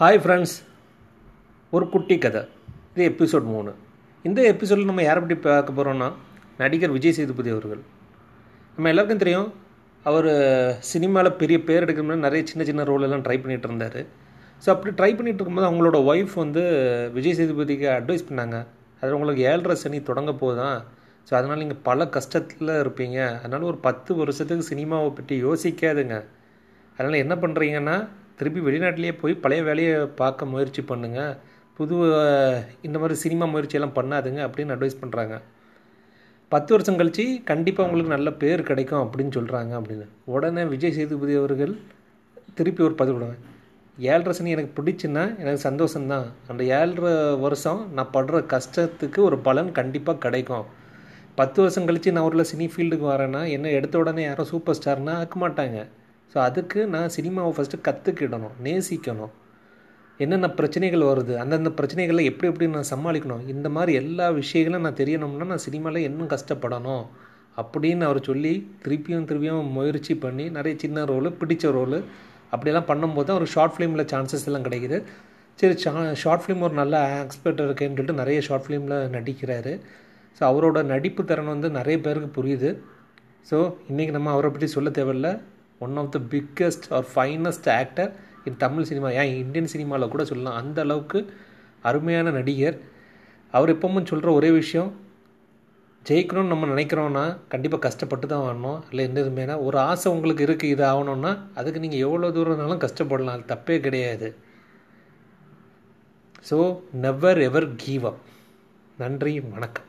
Hi friends ஒரு குட்டி கதை. இது எபிசோட் மூணு. இந்த எபிசோடில் நம்ம யாரை பற்றி பார்க்க போகிறோம்னா நடிகர் விஜய் சேதுபதி அவர்கள். நம்ம எல்லாருக்கும் தெரியும் அவர் சினிமாவில் பெரிய பேர் எடுக்கணும்னா நிறைய சின்ன சின்ன ரோல் எல்லாம் ட்ரை பண்ணிகிட்டு இருந்தார். ஸோ அப்படி ட்ரை பண்ணிகிட்டு இருக்கும்போது அவங்களோட ஒய்ஃப் வந்து விஜய் சேதுபதிக்கு அட்வைஸ் பண்ணாங்க. அது உங்களுக்கு ஏழரை சனி தொடங்க போதான் ஸோ அதனால் நீங்கள் பல கஷ்டத்தில் இருப்பீங்க. அதனால் ஒரு பத்து வருஷத்துக்கு சினிமாவை பற்றி யோசிக்காதுங்க. அதனால் என்ன பண்ணுறீங்கன்னா திருப்பி வெளிநாட்டிலேயே போய் பழைய வேலையை பார்க்க முயற்சி பண்ணுங்கள் புது இந்த மாதிரி சினிமா முயற்சியெல்லாம் பண்ணாதுங்க அப்படின்னு அட்வைஸ் பண்ணுறாங்க பத்து வருஷம் கழித்து கண்டிப்பாக உங்களுக்கு நல்ல பேர் கிடைக்கும் அப்படின்னு சொல்கிறாங்க அப்படின்னு. உடனே விஜய் சேதுபதி அவர்கள் திருப்பி ஒரு பதிவு விடுவேன் ஏழரை சனி எனக்கு பிடிச்சுன்னா எனக்கு சந்தோஷம்தான். அந்த ஏழரை வருஷம் நான் படுற கஷ்டத்துக்கு ஒரு பலன் கண்டிப்பாக கிடைக்கும். பத்து வருஷம் கழித்து நான் ஒரு சினி ஃபீல்டுக்கு வரேன்னா என்ன எடுத்த உடனே யாரும் சூப்பர் ஸ்டார்னா ஆக்க மாட்டாங்க. ஸோ அதுக்கு நான் சினிமாவை ஃபஸ்ட்டு கற்றுக்கிடணும் நேசிக்கணும். என்னென்ன பிரச்சனைகள் வருது அந்தந்த பிரச்சனைகளை எப்படி எப்படி நான் சமாளிக்கணும் இந்த மாதிரி எல்லா விஷயங்களும் நான் தெரியணும்னா நான் சினிமாவில் இன்னும் கஷ்டப்படணும் அப்படின்னு அவர் சொல்லி திருப்பியும் திருப்பியும் முயற்சி பண்ணி நிறைய சின்ன ரோலு பிடிச்ச ரோலு அப்படியெல்லாம் பண்ணும்போது தான் ஒரு ஷார்ட் ஃபிலிமில் சான்சஸ் எல்லாம் கிடைக்குது. சரி சா ஷார்ட் ஃபிலிம் ஒரு நல்ல எக்ஸ்பர்ட் இருக்கேன்னு சொல்லிட்டு நிறைய ஷார்ட் ஃபிலிமில் நடிக்கிறாரு. ஸோ அவரோட நடிப்பு திறன் வந்து நிறைய பேருக்கு புரியுது. ஸோ இன்றைக்கி நம்ம அவரை பற்றி சொல்ல தேவையில்ல. One of the biggest or finest actor in Tamil cinema ஏன் இந்தியன் சினிமாவில் கூட சொல்லலாம். அந்த அளவுக்கு அருமையான நடிகர். அவர் எப்பவும் சொல்கிற ஒரே விஷயம் ஜெயிக்கணும்னு நம்ம நினைக்கிறோன்னா கண்டிப்பாக கஷ்டப்பட்டு தான் வரணும். இல்லை எந்த இதுமேனா ஒரு ஆசை உங்களுக்கு இருக்குது இது ஆகணும்னா அதுக்கு நீங்கள் எவ்வளோ தூரம்னாலும் கஷ்டப்படலாம். அது தப்பே கிடையாது. So never ever give up நன்றி வணக்கம்.